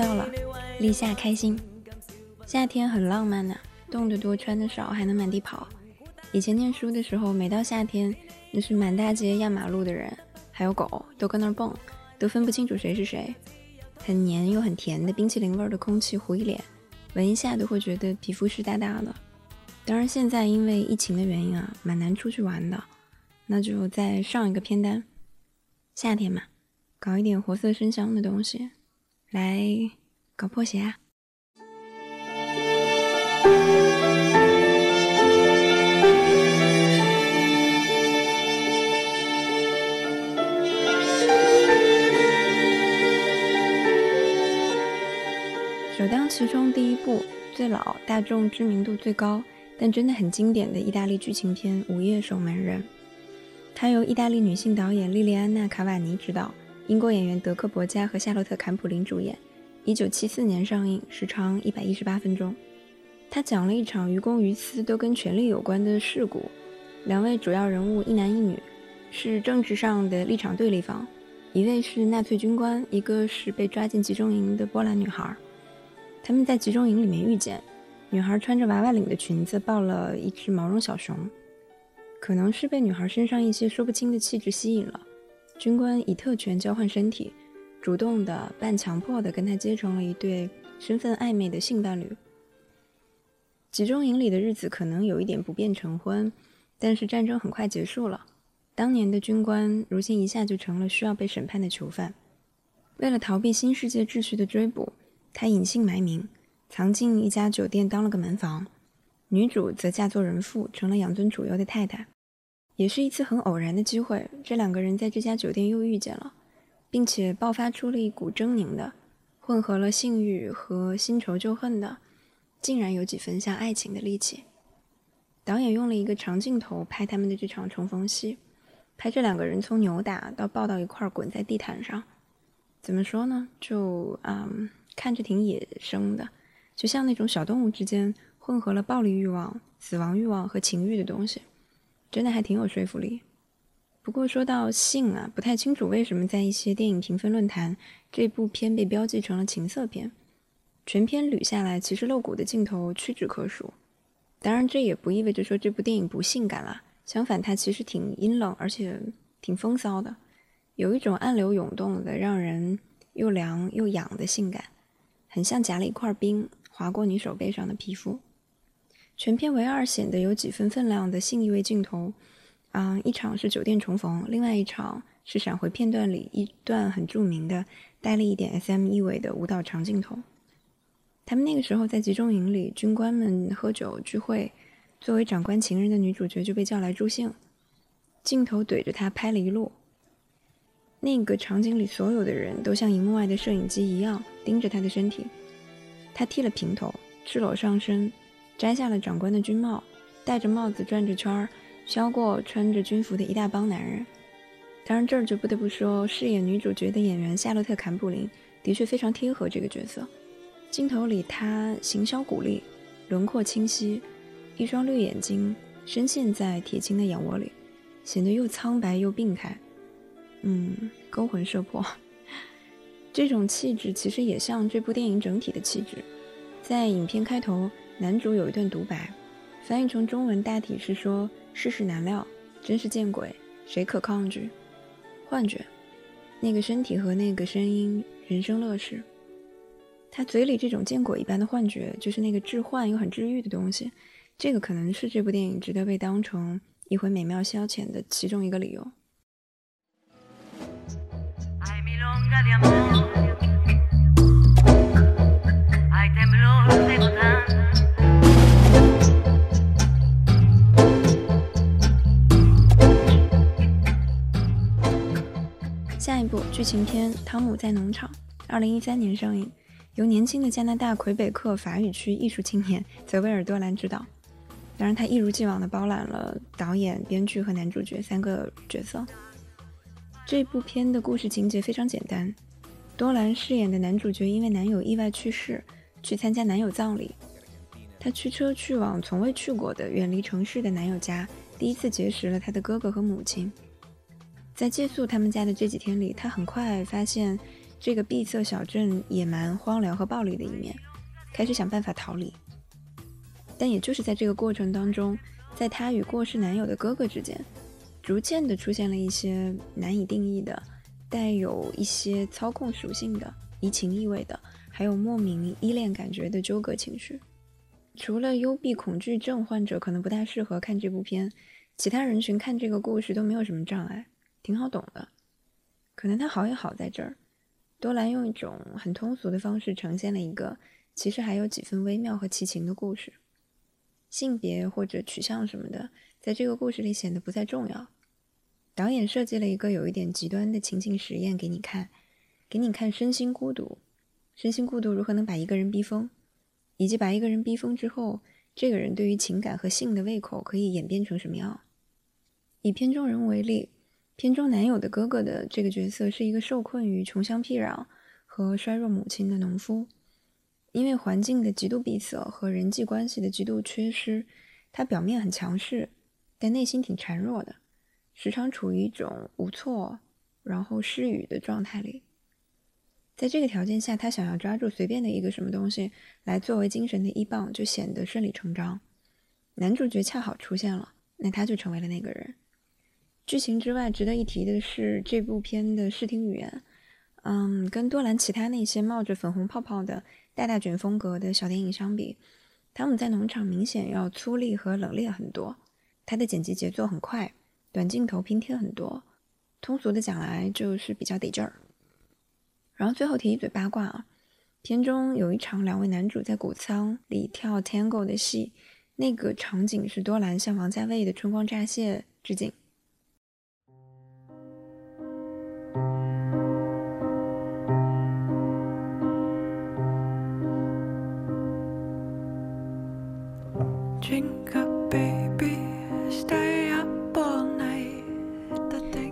到了，立夏开心。夏天很浪漫呐，动得多，穿得少，还能满地跑。以前念书的时候，每到夏天，那是满大街压马路的人，还有狗都搁那儿蹦，都分不清楚谁是谁。很黏又很甜的冰淇淋味的空气糊一脸，闻一下都会觉得皮肤湿哒哒的。当然，现在因为疫情的原因啊，蛮难出去玩的。那就再上一个片单，夏天嘛，搞一点活色生香的东西，来搞破鞋啊！首当其冲第一部，最老、大众知名度最高。但真的很经典的意大利剧情片《午夜守门人》，它由意大利女性导演莉莉安娜·卡瓦尼执导，英国演员德克·伯加和夏洛特·坎普林主演，一九七四年上映，时长一百一十八分钟。它讲了一场于公于私都跟权力有关的事故，两位主要人物一男一女，是政治上的立场对立方，一位是纳粹军官，一个是被抓进集中营的波兰女孩。他们在集中营里面遇见。女孩穿着娃娃领的裙子，抱了一只毛绒小熊，可能是被女孩身上一些说不清的气质吸引了。军官以特权交换身体，主动的、半强迫的跟他结成了一对身份暧昧的性伴侣。集中营里的日子可能有一点不便成婚，但是战争很快结束了。当年的军官如今一下就成了需要被审判的囚犯。为了逃避新世界秩序的追捕，他隐姓埋名。藏进一家酒店当了个门房，女主则嫁作人妇，成了养尊处优的太太。也是一次很偶然的机会，这两个人在这家酒店又遇见了，并且爆发出了一股狰狞的、混合了性欲和新仇旧恨的，竟然有几分像爱情的戾气。导演用了一个长镜头拍他们的这场重逢戏，拍这两个人从扭打到抱到一块儿滚在地毯上，怎么说呢？就嗯，看着挺野生的。就像那种小动物之间混合了暴力欲望、死亡欲望和情欲的东西，真的还挺有说服力。不过说到性啊，不太清楚为什么在一些电影评分论坛，这部片被标记成了情色片。全片捋下来，其实露骨的镜头屈指可数。当然，这也不意味着说这部电影不性感啦，相反，它其实挺阴冷，而且挺风骚的，有一种暗流涌动的、让人又凉又痒的性感，很像夹了一块冰。划过你手背上的皮肤，全片唯二显得有几分分量的性意味镜头，啊，一场是酒店重逢，另外一场是闪回片段里一段很著名的带了一点 SM 意味的舞蹈长镜头。他们那个时候在集中营里，军官们喝酒聚会，作为长官情人的女主角就被叫来助兴，镜头怼着她拍了一路。那个场景里所有的人都像荧幕外的摄影机一样盯着她的身体。他剃了平头，赤裸上身，摘下了长官的军帽，戴着帽子转着圈儿，削过穿着军服的一大帮男人。当然，这儿就不得不说，饰演女主角的演员夏洛特·坎普林的确非常贴合这个角色。镜头里，她形销骨立，轮廓清晰，一双绿眼睛深陷在铁青的眼窝里，显得又苍白又病态。嗯，勾魂摄魄。这种气质其实也像这部电影整体的气质。在影片开头，男主有一段独白，翻译成中文大体是说：“世事难料，真是见鬼，谁可抗拒？幻觉，那个身体和那个声音，人生乐事。”他嘴里这种见鬼一般的幻觉，就是那个致幻又很治愈的东西。这个可能是这部电影值得被当成一回美妙消遣的其中一个理由。下一部剧情片《汤姆在农场》，二零一三年上映，由年轻的加拿大魁北克法语区艺术青年泽维尔多兰执导。当然，他一如既往的包揽了导演、编剧和男主角三个角色。这部片的故事情节非常简单，多兰饰演的男主角因为男友意外去世，去参加男友葬礼。他驱车去往从未去过的远离城市的男友家，第一次结识了他的哥哥和母亲。在借宿他们家的这几天里，他很快发现这个闭塞小镇野蛮、荒凉和暴力的一面，开始想办法逃离。但也就是在这个过程当中，在他与过世男友的哥哥之间，逐渐的出现了一些难以定义的、带有一些操控属性的、移情意味的，还有莫名依恋感觉的纠葛情绪。除了幽闭恐惧症患者可能不大适合看这部片，其他人群看这个故事都没有什么障碍。挺好懂的，可能它好也好在这儿，多兰用一种很通俗的方式呈现了一个其实还有几分微妙和奇情的故事。性别或者取向什么的，在这个故事里显得不再重要。导演设计了一个有一点极端的情景实验给你看，给你看身心孤独，身心孤独如何能把一个人逼疯，以及把一个人逼疯之后，这个人对于情感和性的胃口可以演变成什么样。以片中人为例。片中男友的哥哥的这个角色是一个受困于穷乡僻壤和衰弱母亲的农夫，因为环境的极度闭塞和人际关系的极度缺失，他表面很强势，但内心挺孱弱的，时常处于一种无措然后失语的状态里。在这个条件下，他想要抓住随便的一个什么东西来作为精神的依傍，就显得顺理成章。男主角恰好出现了，那他就成为了那个人。剧情之外，值得一提的是这部片的视听语言，嗯，跟多兰其他那些冒着粉红泡泡的大大卷风格的小电影相比，他们在农场明显要粗粝和冷冽很多。它的剪辑节奏很快，短镜头拼贴很多，通俗的讲来就是比较得劲儿。然后最后提一嘴八卦啊，片中有一场两位男主在谷仓里跳 tango 的戏，那个场景是多兰向王家卫的《春光乍泄》致敬。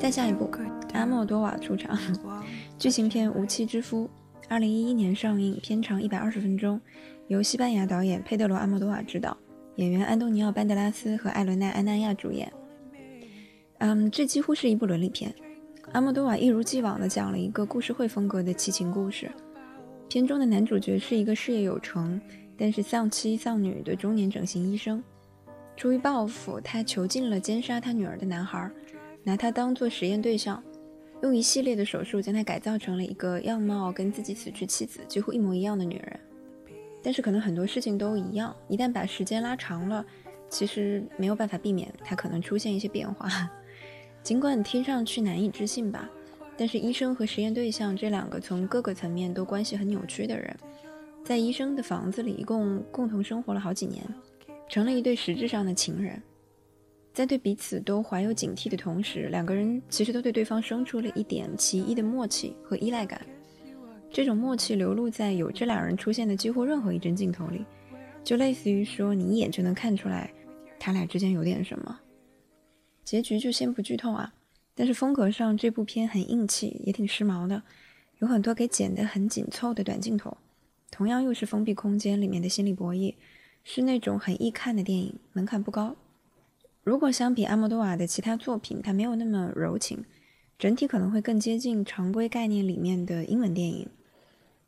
再下一部，阿莫多瓦出场，剧情片《无妻之夫》，二零一一年上映，片长一百二十分钟，由西班牙导演佩德罗·阿莫多瓦执导，演员安东尼奥·班德拉斯和艾伦娜·安南亚主演。嗯，这几乎是一部伦理片。阿莫多瓦一如既往地讲了一个故事会风格的奇情故事。片中的男主角是一个事业有成，但是丧妻丧女的中年整形医生。出于报复，他囚禁了奸杀他女儿的男孩，拿他当做实验对象，用一系列的手术将他改造成了一个样貌跟自己死去妻子几乎一模一样的女人。但是可能很多事情都一样，一旦把时间拉长了，其实没有办法避免他可能出现一些变化。尽管听上去难以置信吧，但是医生和实验对象这两个从各个层面都关系很扭曲的人，在医生的房子里一共共同生活了好几年。成了一对实质上的情人，在对彼此都怀有警惕的同时，两个人其实都对对方生出了一点奇异的默契和依赖感。这种默契流露在有这两人出现的几乎任何一帧镜头里，就类似于说你一眼就能看出来他俩之间有点什么。结局就先不剧透啊，但是风格上这部片很硬气，也挺时髦的，有很多给剪得很紧凑的短镜头，同样又是封闭空间里面的心理博弈。是那种很易看的电影，门槛不高。如果相比阿莫多瓦的其他作品，它没有那么柔情，整体可能会更接近常规概念里面的英文电影。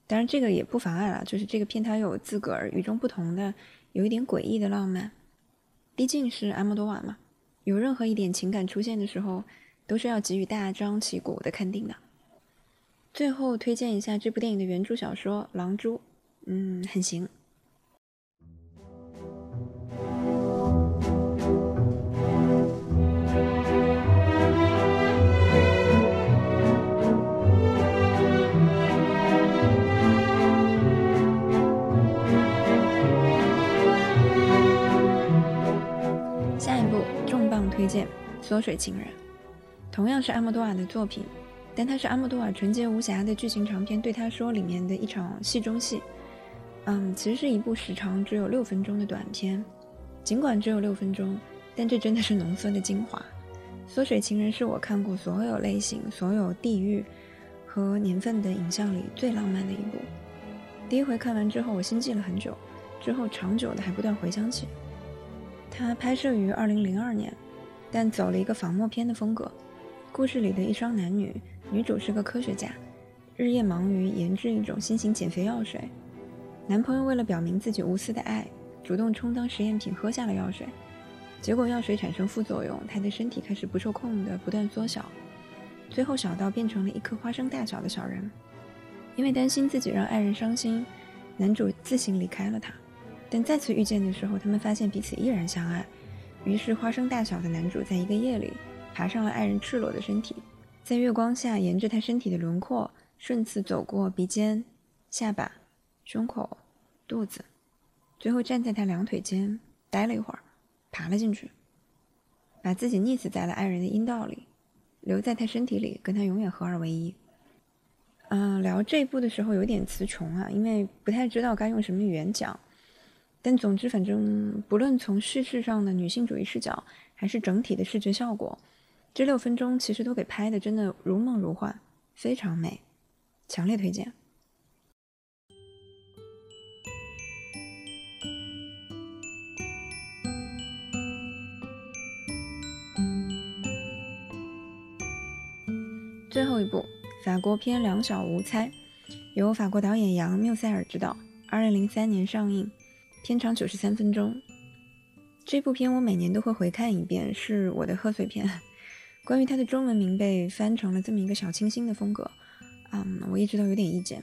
当然，这个也不妨碍了，就是这个片它有自个儿与众不同的、有一点诡异的浪漫。毕竟是阿莫多瓦嘛，有任何一点情感出现的时候，都是要给予大张旗鼓的肯定的。最后推荐一下这部电影的原著小说《狼蛛》，嗯，很行。下一部重磅推荐《缩水情人》，同样是阿莫多瓦的作品，但它是阿莫多瓦纯洁无瑕的剧情长片。对他说，里面的一场戏中戏，嗯，其实是一部时长只有六分钟的短片。尽管只有六分钟，但这真的是浓缩的精华。《缩水情人》是我看过所有类型、所有地域和年份的影像里最浪漫的一部。第一回看完之后，我心悸了很久，之后长久的还不断回想起。它拍摄于二零零二年。但走了一个仿默片的风格，故事里的一双男女，女主是个科学家，日夜忙于研制一种新型减肥药水。男朋友为了表明自己无私的爱，主动充当实验品喝下了药水，结果药水产生副作用，他的身体开始不受控的不断缩小，最后小到变成了一颗花生大小的小人。因为担心自己让爱人伤心，男主自行离开了他。但再次遇见的时候，他们发现彼此依然相爱。于是，花生大小的男主在一个夜里爬上了爱人赤裸的身体，在月光下沿着他身体的轮廓顺次走过鼻尖、下巴、胸口、肚子，最后站在他两腿间待了一会儿，爬了进去，把自己溺死在了爱人的阴道里，留在他身体里，跟他永远合二为一。嗯，聊这一步的时候有点词穷啊，因为不太知道该用什么语言讲。但总之，反正不论从叙事上的女性主义视角，还是整体的视觉效果，这六分钟其实都给拍的真的如梦如幻，非常美，强烈推荐。最后一部法国片《两小无猜》，由法国导演杨缪塞尔执导，二零零三年上映。片长九十三分钟，这部片我每年都会回看一遍，是我的贺岁片。关于它的中文名被翻成了这么一个小清新的风格，嗯，我一直都有点意见。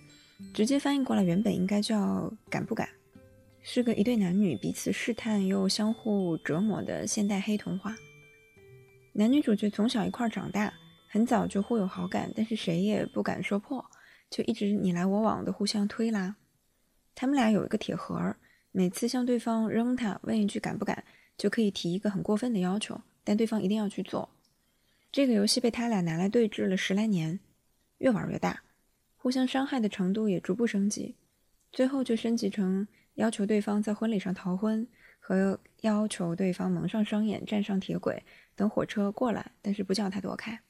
直接翻译过来，原本应该叫“敢不敢”，是个一对男女彼此试探又相互折磨的现代黑童话。男女主角从小一块长大，很早就互有好感，但是谁也不敢说破，就一直你来我往的互相推拉。他们俩有一个铁盒。每次向对方扔它，问一句敢不敢，就可以提一个很过分的要求，但对方一定要去做。这个游戏被他俩拿来对峙了十来年，越玩越大，互相伤害的程度也逐步升级，最后就升级成要求对方在婚礼上逃婚，和要求对方蒙上双眼站上铁轨等火车过来，但是不叫他躲开。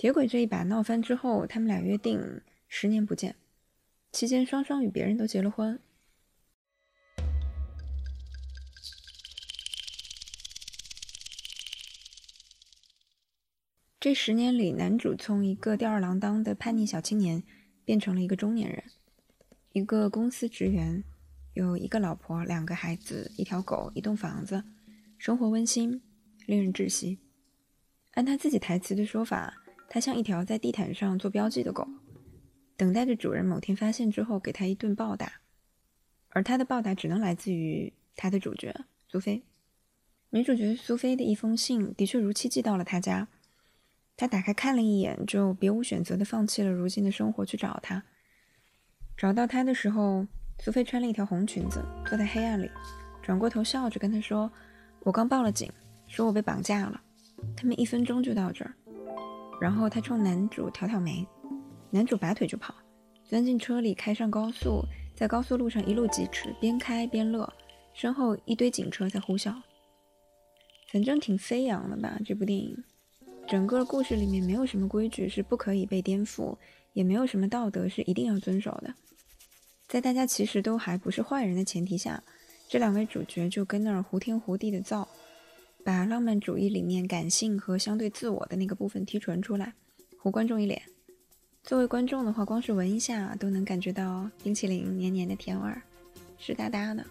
铁轨这一把闹翻之后，他们俩约定十年不见，期间双双与别人都结了婚。这十年里，男主从一个吊儿郎当的叛逆小青年，变成了一个中年人，一个公司职员，有一个老婆，两个孩子，一条狗，一栋房子，生活温馨，令人窒息。按他自己台词的说法，它像一条在地毯上做标记的狗，等待着主人某天发现之后给它一顿暴打，而他的暴打只能来自于他的主角苏菲。女主角苏菲的一封信，的确如期寄到了他家。他打开看了一眼，就别无选择的放弃了如今的生活去找他。找到他的时候，苏菲穿了一条红裙子，坐在黑暗里，转过头笑着跟他说：“我刚报了警，说我被绑架了，他们一分钟就到这儿。”然后他冲男主挑挑眉，男主拔腿就跑，钻进车里开上高速，在高速路上一路疾驰，边开边乐，身后一堆警车在呼啸。反正挺飞扬的吧，这部电影。整个故事里面没有什么规矩是不可以被颠覆，也没有什么道德是一定要遵守的。在大家其实都还不是坏人的前提下，这两位主角就跟那儿胡天胡地的造，把浪漫主义里面感性和相对自我的那个部分提纯出来，糊观众一脸。作为观众的话，光是闻一下都能感觉到冰淇淋黏黏的甜味儿，湿哒哒的。